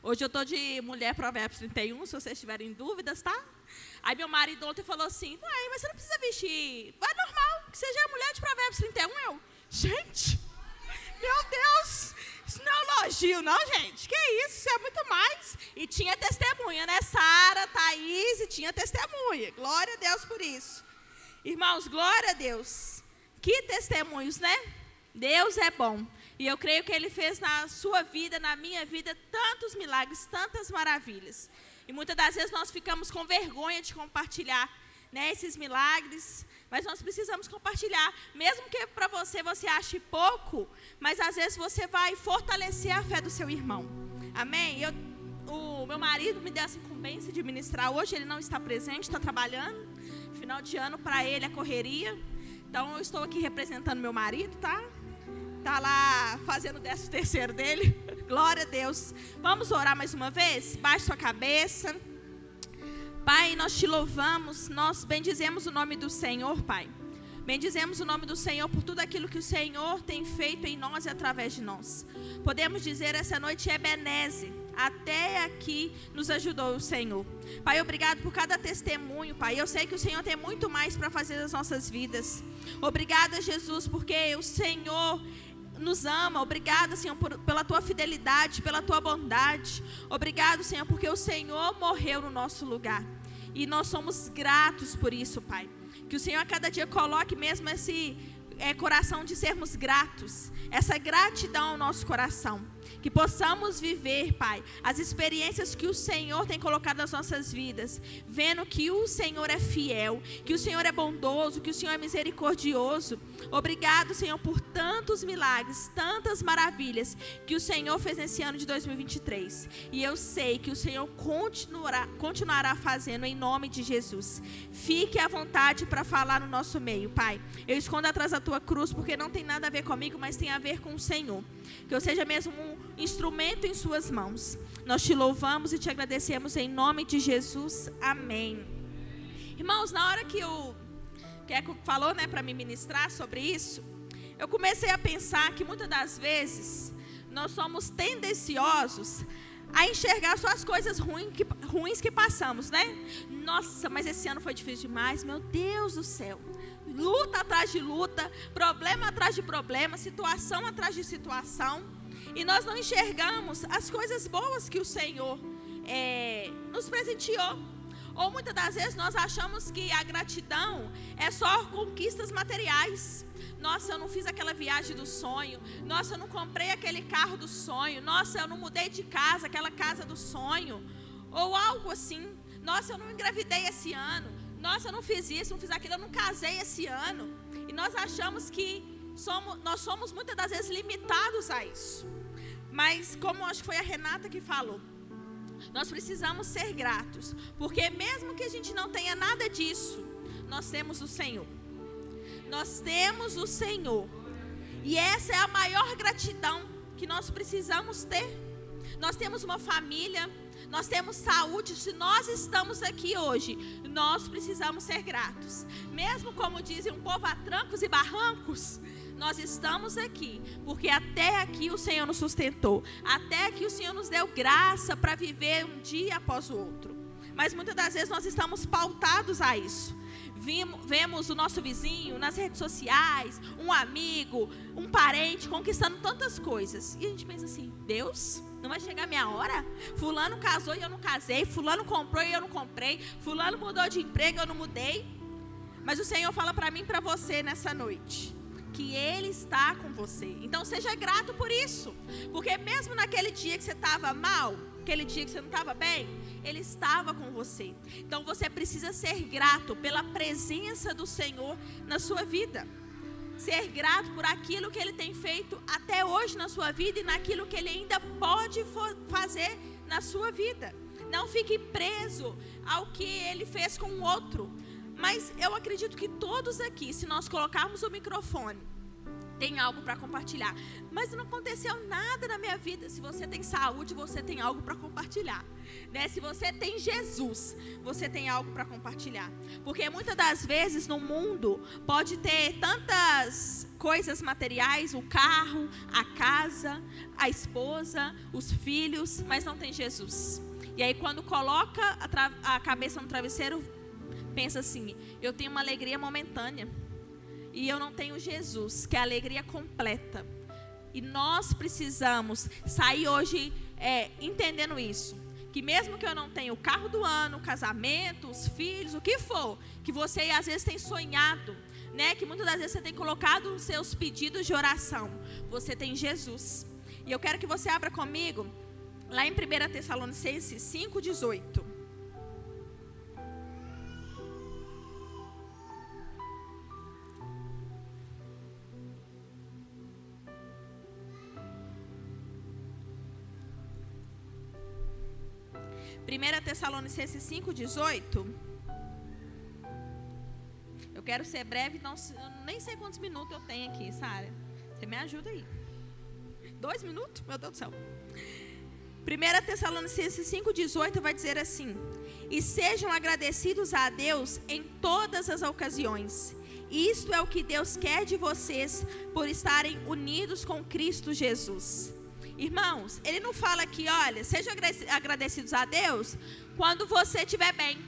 Hoje eu tô de mulher Provérbios 31, se vocês tiverem dúvidas, tá? Aí meu marido ontem falou assim: Ué, mas você não precisa vestir. Vai normal, que seja mulher de Provérbios 31. Eu, gente, meu Deus, isso não é elogio, não, gente. Que isso, isso é muito mais. E tinha testemunha, né? Sara, Thaís, e tinha testemunha. Glória a Deus por isso. Irmãos, glória a Deus. Que testemunhos, né? Deus é bom. E eu creio que Ele fez na sua vida, na minha vida, tantos milagres, tantas maravilhas. E muitas das vezes nós ficamos com vergonha de compartilhar né, esses milagres, mas nós precisamos compartilhar. Mesmo que para você você ache pouco, mas às vezes você vai fortalecer a fé do seu irmão. Amém? Eu, o meu marido me deu essa incumbência de ministrar hoje, ele não está presente, está trabalhando. Final de ano para ele é correria. Então eu estou aqui representando meu marido, tá? Tá lá fazendo o décimo terceiro dele. Glória a Deus. Vamos orar mais uma vez? Baixe sua cabeça. Pai, nós te louvamos, nós bendizemos o nome do Senhor, Pai. Bendizemos o nome do Senhor por tudo aquilo que o Senhor tem feito em nós e através de nós. Podemos dizer essa noite é benese. Até aqui nos ajudou o Senhor. Pai, obrigado por cada testemunho, Pai. Eu sei que o Senhor tem muito mais para fazer nas nossas vidas. Obrigada, Jesus, porque o Senhor nos ama. Obrigada, Senhor, por, pela tua fidelidade, pela tua bondade. Obrigado, Senhor, porque o Senhor morreu no nosso lugar. E nós somos gratos por isso, Pai. Que o Senhor a cada dia coloque mesmo esse é, coração de sermos gratos, essa gratidão ao nosso coração. Que possamos viver, Pai, as experiências que o Senhor tem colocado nas nossas vidas, vendo que o Senhor é fiel, que o Senhor é bondoso, que o Senhor é misericordioso. Obrigado, Senhor, por tantos milagres, tantas maravilhas que o Senhor fez nesse ano de 2023. E eu sei que o Senhor continuará, continuará fazendo em nome de Jesus. Fique à vontade para falar no nosso meio, Pai. Eu escondo atrás da tua cruz porque não tem nada a ver comigo, mas tem a ver com o Senhor. Que eu seja mesmo um instrumento em Suas mãos. Nós te louvamos e te agradecemos em nome de Jesus. Amém. Irmãos, na hora que o Keco falou né, para me ministrar sobre isso, eu comecei a pensar que muitas das vezes nós somos tendenciosos a enxergar só as coisas ruins que, ruins que passamos, né? Nossa, mas esse ano foi difícil demais, meu Deus do céu. Luta atrás de luta, problema atrás de problema, situação atrás de situação. E nós não enxergamos as coisas boas que o Senhor é, nos presenteou. Ou muitas das vezes nós achamos que a gratidão é só conquistas materiais. Nossa, eu não fiz aquela viagem do sonho. Nossa, eu não comprei aquele carro do sonho. Nossa, eu não mudei de casa, aquela casa do sonho. Ou algo assim. Nossa, eu não engravidei esse ano. Nossa, eu não fiz isso, não fiz aquilo, eu não casei esse ano. E nós achamos que somos, nós somos muitas das vezes limitados a isso. Mas como acho que foi a Renata que falou, nós precisamos ser gratos, porque mesmo que a gente não tenha nada disso, nós temos o Senhor. Nós temos o Senhor. E essa é a maior gratidão que nós precisamos ter. Nós temos uma família, nós temos saúde. Se nós estamos aqui hoje, nós precisamos ser gratos. Mesmo como dizem um povo a trancos e barrancos, nós estamos aqui, porque até aqui o Senhor nos sustentou, até aqui o Senhor nos deu graça para viver um dia após o outro. Mas muitas das vezes nós estamos pautados a isso. Vemos o nosso vizinho nas redes sociais, um amigo, um parente conquistando tantas coisas. E a gente pensa assim: Deus, não vai chegar minha hora? Fulano casou e eu não casei. Fulano comprou e eu não comprei. Fulano mudou de emprego e eu não mudei. Mas o Senhor fala para mim e para você nessa noite que Ele está com você. Então seja grato por isso. Porque mesmo naquele dia que você estava mal, aquele dia que você não estava bem, Ele estava com você. Então você precisa ser grato pela presença do Senhor na sua vida. Ser grato por aquilo que Ele tem feito até hoje na sua vida e naquilo que Ele ainda pode fazer na sua vida. Não fique preso ao que Ele fez com o outro mas eu acredito que todos aqui, se nós colocarmos o microfone tem algo para compartilhar. Mas não aconteceu nada na minha vida. Se você tem saúde, você tem algo para compartilhar. Né? Se você tem Jesus, você tem algo para compartilhar. Porque muitas das vezes no mundo pode ter tantas coisas materiais, o carro, a casa, a esposa, os filhos, mas não tem Jesus. E aí quando coloca a, a cabeça no travesseiro, pensa assim: eu tenho uma alegria momentânea e eu não tenho Jesus, que é a alegria completa. E nós precisamos sair hoje é, entendendo isso. Que mesmo que eu não tenha o carro do ano, o casamento, os filhos, o que for, que você às vezes tem sonhado, né? Que muitas das vezes você tem colocado os seus pedidos de oração. Você tem Jesus. E eu quero que você abra comigo lá em 1 Tessalonicenses 5,18. 1 Tessalonicenses 5,18. Eu quero ser breve, então nem sei quantos minutos eu tenho aqui, Sara. Você me ajuda aí. Dois minutos? Meu Deus do céu. 1 Tessalonicenses 5,18 vai dizer assim: E sejam agradecidos a Deus em todas as ocasiões. Isto é o que Deus quer de vocês por estarem unidos com Cristo Jesus. Irmãos, ele não fala aqui, olha, sejam agradecidos a Deus quando você estiver bem,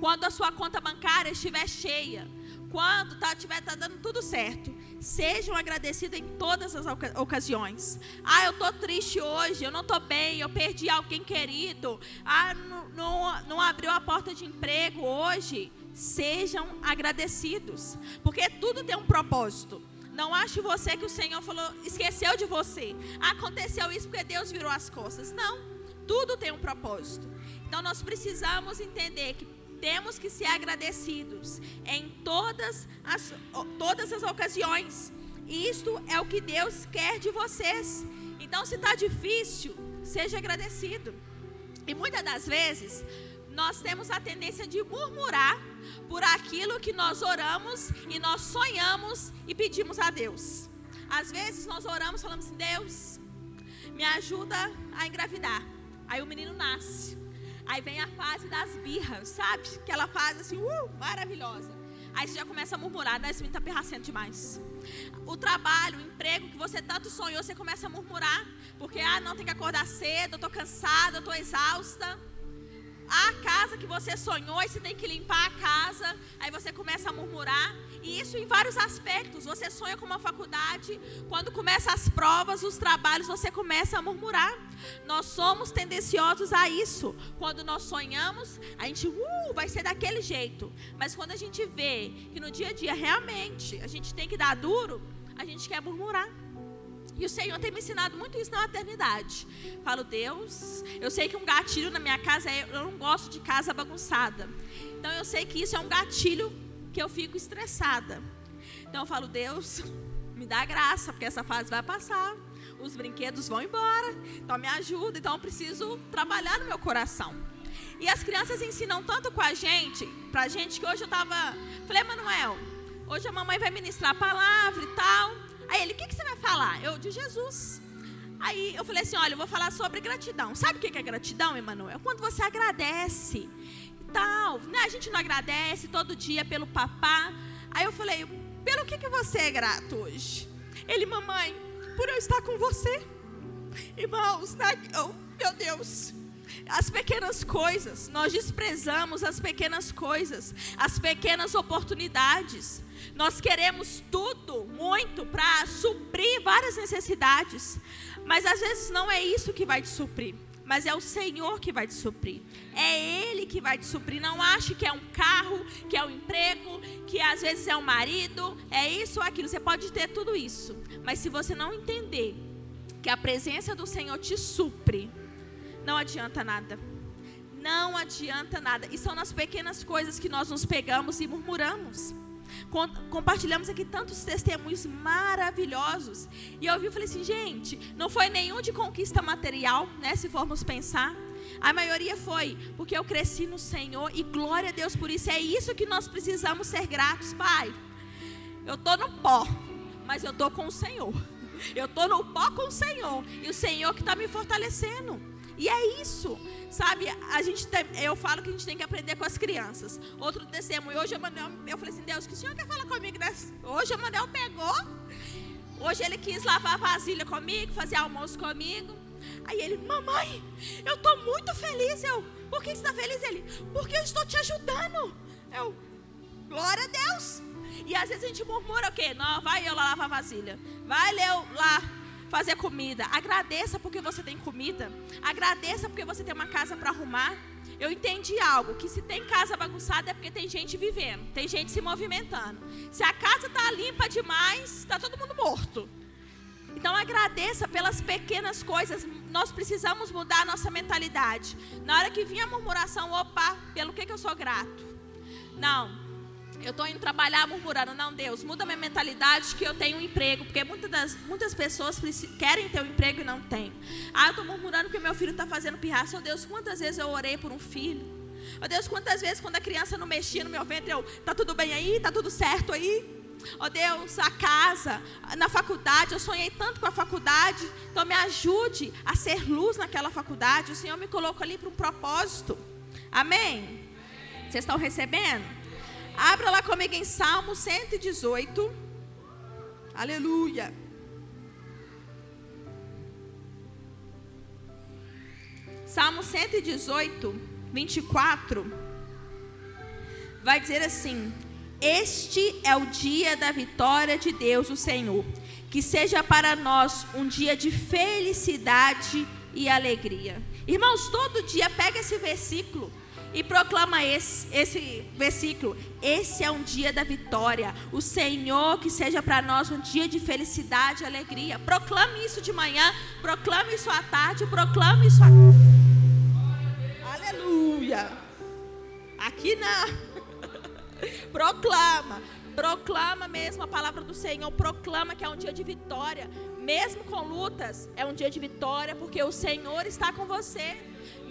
quando a sua conta bancária estiver cheia, quando tá, tiver tá dando tudo certo. Sejam agradecidos em todas as ocasiões. Ah, eu estou triste hoje, eu não estou bem, eu perdi alguém querido. Ah, não, não, não abriu a porta de emprego hoje. Sejam agradecidos, porque tudo tem um propósito. Não ache você que o Senhor falou, esqueceu de você. Aconteceu isso porque Deus virou as costas. Não. Tudo tem um propósito. Então nós precisamos entender que temos que ser agradecidos em todas as, todas as ocasiões. Isto é o que Deus quer de vocês. Então, se está difícil, seja agradecido. E muitas das vezes, nós temos a tendência de murmurar por aquilo que nós oramos e nós sonhamos e pedimos a Deus. Às vezes nós oramos falando assim: Deus, me ajuda a engravidar. Aí o menino nasce. Aí vem a fase das birras, sabe? Aquela fase assim, uh, maravilhosa. Aí você já começa a murmurar, né? Esse menino tá perracendo demais. O trabalho, o emprego que você tanto sonhou, você começa a murmurar. Porque, ah, não, tem que acordar cedo, eu tô cansada, eu tô exausta a casa que você sonhou e você tem que limpar a casa, aí você começa a murmurar. E isso em vários aspectos. Você sonha com uma faculdade, quando começa as provas, os trabalhos, você começa a murmurar. Nós somos tendenciosos a isso. Quando nós sonhamos, a gente, uh, vai ser daquele jeito. Mas quando a gente vê que no dia a dia realmente a gente tem que dar duro, a gente quer murmurar. E o Senhor tem me ensinado muito isso na maternidade. Falo, Deus, eu sei que um gatilho na minha casa é eu não gosto de casa bagunçada. Então eu sei que isso é um gatilho que eu fico estressada. Então eu falo, Deus, me dá graça, porque essa fase vai passar. Os brinquedos vão embora. Então me ajuda. Então eu preciso trabalhar no meu coração. E as crianças ensinam tanto com a gente, pra gente, que hoje eu tava. Falei, Manuel, hoje a mamãe vai ministrar a palavra e tal. Aí ele, o que, que você vai falar? Eu, de Jesus. Aí eu falei assim: olha, eu vou falar sobre gratidão. Sabe o que é gratidão, Emanuel? É quando você agradece e tal. Né? A gente não agradece todo dia pelo papá. Aí eu falei: pelo que, que você é grato hoje? Ele, mamãe, por eu estar com você. Irmãos, oh, meu Deus. As pequenas coisas, nós desprezamos as pequenas coisas, as pequenas oportunidades. Nós queremos tudo, muito, para suprir várias necessidades. Mas às vezes não é isso que vai te suprir. Mas é o Senhor que vai te suprir. É Ele que vai te suprir. Não ache que é um carro, que é um emprego, que às vezes é um marido, é isso ou aquilo. Você pode ter tudo isso. Mas se você não entender que a presença do Senhor te supre, não adianta nada. Não adianta nada. E são nas pequenas coisas que nós nos pegamos e murmuramos compartilhamos aqui tantos testemunhos maravilhosos. E eu ouvi e falei assim, gente, não foi nenhum de conquista material, né? Se formos pensar. A maioria foi porque eu cresci no Senhor e glória a Deus por isso. É isso que nós precisamos ser gratos, Pai. Eu estou no pó, mas eu estou com o Senhor. Eu estou no pó com o Senhor. E o Senhor que está me fortalecendo. E é isso, sabe? A gente tem, eu falo que a gente tem que aprender com as crianças. Outro testemunho, hoje o Manuel, eu falei assim, Deus, que o Senhor quer falar comigo? Hoje o Manuel pegou, hoje ele quis lavar a vasilha comigo, fazer almoço comigo. Aí ele, mamãe, eu estou muito feliz. Eu, por que você está feliz? Ele, porque eu estou te ajudando. Eu, glória a Deus. E às vezes a gente murmura o quê? Não, vai eu lá lavar a vasilha. Vai eu lá fazer comida. Agradeça porque você tem comida. Agradeça porque você tem uma casa para arrumar. Eu entendi algo, que se tem casa bagunçada é porque tem gente vivendo, tem gente se movimentando. Se a casa está limpa demais, está todo mundo morto. Então agradeça pelas pequenas coisas. Nós precisamos mudar a nossa mentalidade. Na hora que vinha a murmuração, opa, pelo que, que eu sou grato? Não, eu estou indo trabalhar murmurando. Não, Deus, muda minha mentalidade que eu tenho um emprego. Porque muitas, das, muitas pessoas querem ter um emprego e não têm. Ah, eu estou murmurando que meu filho está fazendo pirraça. Oh, Deus, quantas vezes eu orei por um filho? Oh, Deus, quantas vezes quando a criança não mexia no meu ventre, eu, tá tudo bem aí? Tá tudo certo aí? Oh Deus, a casa, na faculdade, eu sonhei tanto com a faculdade. Então me ajude a ser luz naquela faculdade. O Senhor me colocou ali para um propósito. Amém? Vocês estão recebendo? Abra lá comigo em Salmo 118. Aleluia. Salmo 118, 24. Vai dizer assim: Este é o dia da vitória de Deus, o Senhor. Que seja para nós um dia de felicidade e alegria. Irmãos, todo dia pega esse versículo e proclama esse, esse versículo. Esse é um dia da vitória. O Senhor que seja para nós um dia de felicidade e alegria. Proclame isso de manhã, proclame isso à tarde, proclame isso à... Aleluia. Aqui não. proclama. Proclama mesmo a palavra do Senhor. Proclama que é um dia de vitória. Mesmo com lutas, é um dia de vitória, porque o Senhor está com você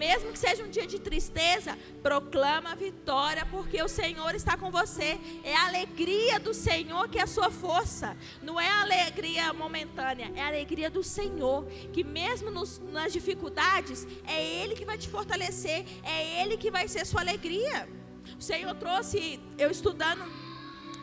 mesmo que seja um dia de tristeza, proclama a vitória, porque o Senhor está com você. É a alegria do Senhor que é a sua força. Não é a alegria momentânea, é a alegria do Senhor. Que mesmo nos, nas dificuldades, é Ele que vai te fortalecer, é Ele que vai ser sua alegria. O Senhor trouxe, eu estudando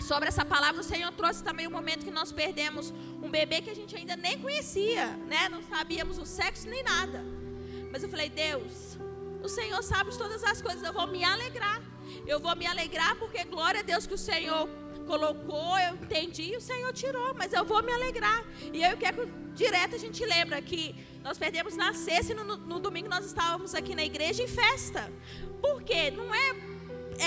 sobre essa palavra, o Senhor trouxe também o momento que nós perdemos um bebê que a gente ainda nem conhecia, né? Não sabíamos o sexo nem nada. Mas eu falei, Deus, o Senhor sabe de todas as coisas, eu vou me alegrar. Eu vou me alegrar porque glória a Deus que o Senhor colocou, eu entendi e o Senhor tirou, mas eu vou me alegrar. E eu quero direto a gente lembra que nós perdemos na sexta e no, no domingo nós estávamos aqui na igreja em festa. Por quê? Não é,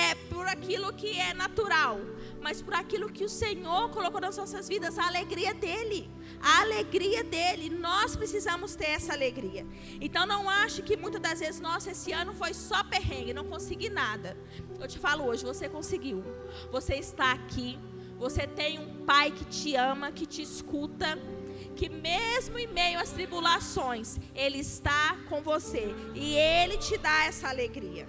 é por aquilo que é natural, mas por aquilo que o Senhor colocou nas nossas vidas, a alegria dele a alegria dele. Nós precisamos ter essa alegria. Então não ache que muitas das vezes, nossa, esse ano foi só perrengue, não consegui nada. Eu te falo hoje, você conseguiu. Você está aqui. Você tem um pai que te ama, que te escuta, que mesmo em meio às tribulações, ele está com você e ele te dá essa alegria.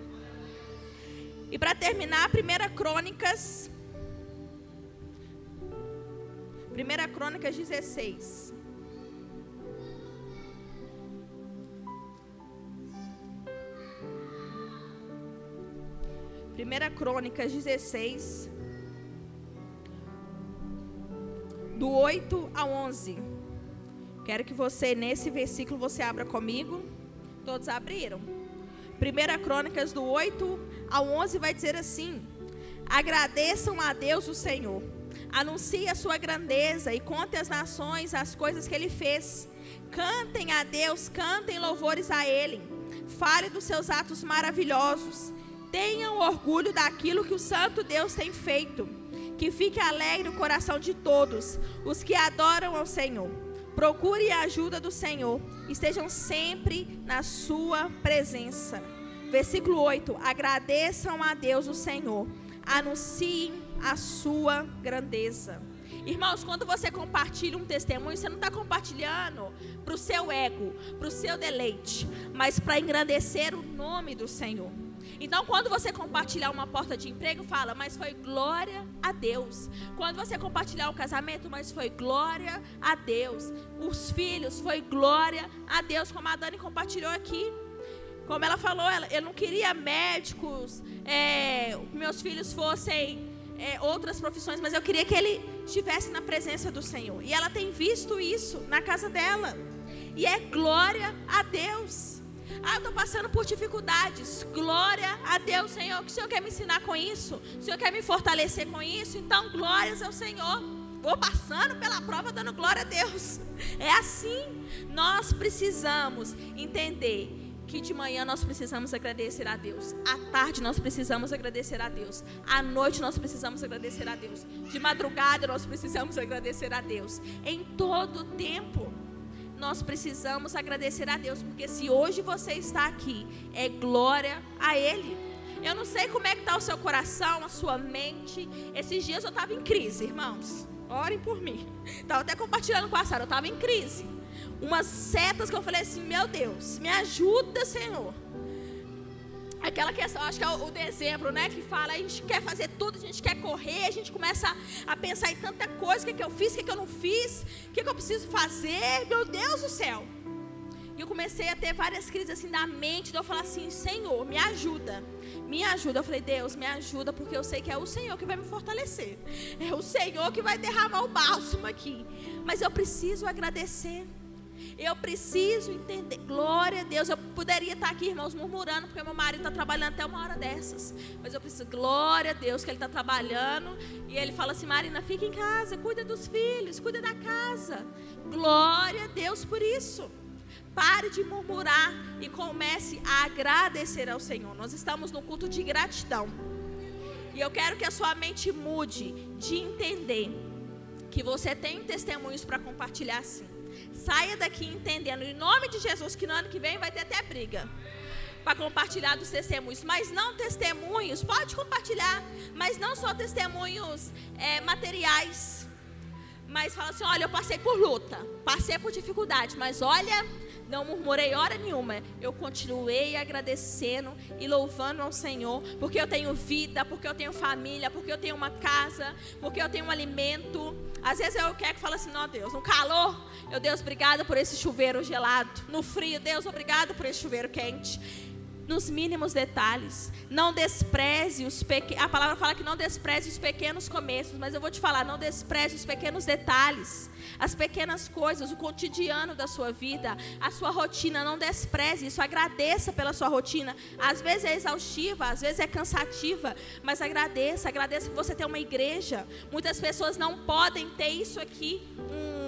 E para terminar, 1 Crônicas 1 Crônicas 16. Primeira Crônicas 16, do 8 ao 11. Quero que você, nesse versículo, você abra comigo. Todos abriram? Primeira Crônicas do 8 ao 11 vai dizer assim: Agradeçam a Deus o Senhor Anuncie a sua grandeza e conte às nações as coisas que ele fez. Cantem a Deus, cantem louvores a ele. Fale dos seus atos maravilhosos. Tenham orgulho daquilo que o Santo Deus tem feito. Que fique alegre o coração de todos os que adoram ao Senhor. Procure a ajuda do Senhor. Estejam sempre na sua presença. Versículo 8: Agradeçam a Deus o Senhor. Anunciem a sua grandeza. Irmãos, quando você compartilha um testemunho, você não está compartilhando para o seu ego, para o seu deleite, mas para engrandecer o nome do Senhor. Então, quando você compartilhar uma porta de emprego, fala, mas foi glória a Deus. Quando você compartilhar o casamento, mas foi glória a Deus. Os filhos, foi glória a Deus, como a Dani compartilhou aqui. Como ela falou, ela, eu não queria médicos, é, meus filhos fossem é, outras profissões, mas eu queria que ele estivesse na presença do Senhor. E ela tem visto isso na casa dela. E é glória a Deus. Ah, eu estou passando por dificuldades. Glória a Deus, Senhor. Que o Senhor quer me ensinar com isso? O Senhor quer me fortalecer com isso? Então, glórias ao Senhor. Vou passando pela prova dando glória a Deus. É assim. Nós precisamos entender que de manhã nós precisamos agradecer a Deus. À tarde nós precisamos agradecer a Deus. À noite nós precisamos agradecer a Deus. De madrugada nós precisamos agradecer a Deus. Em todo tempo nós precisamos agradecer a Deus, porque se hoje você está aqui, é glória a Ele. Eu não sei como é que está o seu coração, a sua mente. Esses dias eu estava em crise, irmãos. Orem por mim. Estava até compartilhando com a Sara, eu estava em crise. Umas setas que eu falei assim, meu Deus, me ajuda, Senhor. Aquela questão, acho que é o, dezembro, né? Que fala, a gente quer fazer tudo, a gente quer correr, a gente começa a, pensar em tanta coisa, o que, é que eu fiz, o que, é que eu não fiz, o que, é que eu preciso fazer, meu Deus do céu. E eu comecei a ter várias crises assim na mente, então eu falar assim, Senhor, me ajuda, me ajuda. Eu falei, Deus, me ajuda, porque eu sei que é o Senhor que vai me fortalecer. É o Senhor que vai derramar o bálsamo aqui. Mas eu preciso agradecer. Eu preciso entender. Glória a Deus. Eu poderia estar aqui, irmãos, murmurando, porque meu marido está trabalhando até uma hora dessas. Mas eu preciso, glória a Deus, que ele está trabalhando. E ele fala assim: Marina, fica em casa, cuida dos filhos, cuida da casa. Glória a Deus por isso. Pare de murmurar e comece a agradecer ao Senhor. Nós estamos no culto de gratidão. E eu quero que a sua mente mude de entender que você tem testemunhos para compartilhar sim. Saia daqui entendendo, em nome de Jesus, que no ano que vem vai ter até briga para compartilhar dos testemunhos, mas não testemunhos, pode compartilhar, mas não só testemunhos é, materiais, mas fala assim: olha, eu passei por luta, passei por dificuldade, mas olha, não murmurei hora nenhuma. Eu continuei agradecendo e louvando ao Senhor, porque eu tenho vida, porque eu tenho família, porque eu tenho uma casa, porque eu tenho um alimento. Às vezes eu quero que fale assim, não, Deus, no calor, eu Deus, obrigado por esse chuveiro gelado. No frio, Deus, obrigado por esse chuveiro quente nos mínimos detalhes. Não despreze os pequenos. A palavra fala que não despreze os pequenos começos, mas eu vou te falar, não despreze os pequenos detalhes, as pequenas coisas, o cotidiano da sua vida, a sua rotina. Não despreze isso. Agradeça pela sua rotina. Às vezes é exaustiva, às vezes é cansativa, mas agradeça. Agradeça que você tem uma igreja. Muitas pessoas não podem ter isso aqui. Um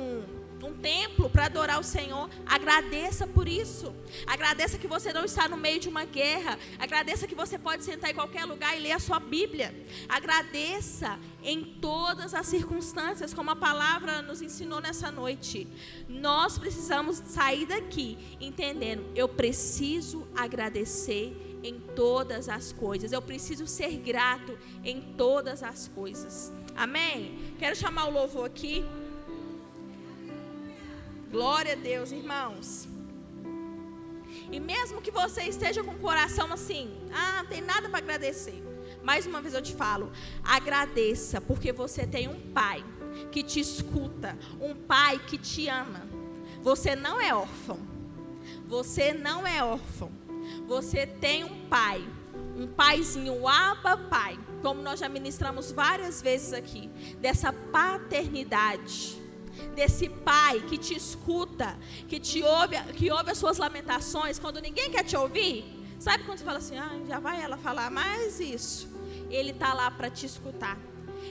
templo para adorar o Senhor, agradeça por isso. Agradeça que você não está no meio de uma guerra. Agradeça que você pode sentar em qualquer lugar e ler a sua Bíblia. Agradeça em todas as circunstâncias, como a palavra nos ensinou nessa noite. Nós precisamos sair daqui entendendo, eu preciso agradecer em todas as coisas. Eu preciso ser grato em todas as coisas. Amém? Quero chamar o louvor aqui. Glória a Deus, irmãos. E mesmo que você esteja com o coração assim, ah, não tem nada para agradecer. Mais uma vez eu te falo, agradeça, porque você tem um pai que te escuta, um pai que te ama. Você não é órfão. Você não é órfão. Você tem um pai, um paizinho, aba pai, como nós já ministramos várias vezes aqui, dessa paternidade desse pai que te escuta, que te ouve, que ouve as suas lamentações quando ninguém quer te ouvir. Sabe quando você fala assim, ah, já vai ela falar mais isso? Ele está lá para te escutar.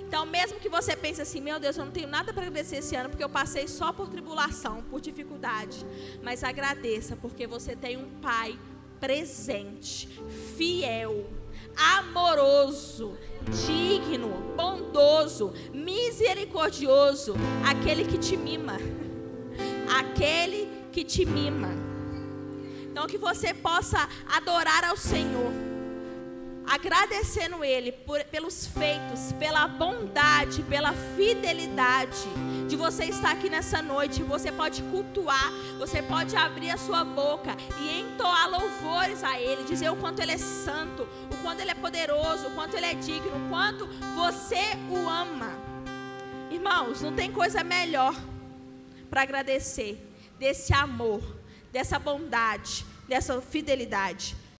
Então, mesmo que você pense assim, meu Deus, eu não tenho nada para agradecer esse ano, porque eu passei só por tribulação, por dificuldade. Mas agradeça, porque você tem um pai presente, fiel, amoroso, digno, bondoso, misericordioso, aquele que te mima. Aquele que te mima. Então que você possa adorar ao Senhor. Agradecendo Ele por, pelos feitos, pela bondade, pela fidelidade de você estar aqui nessa noite. Você pode cultuar, você pode abrir a sua boca e entoar louvores a Ele, dizer o quanto Ele é santo, o quanto Ele é poderoso, o quanto Ele é digno, o quanto você o ama. Irmãos, não tem coisa melhor para agradecer desse amor, dessa bondade, dessa fidelidade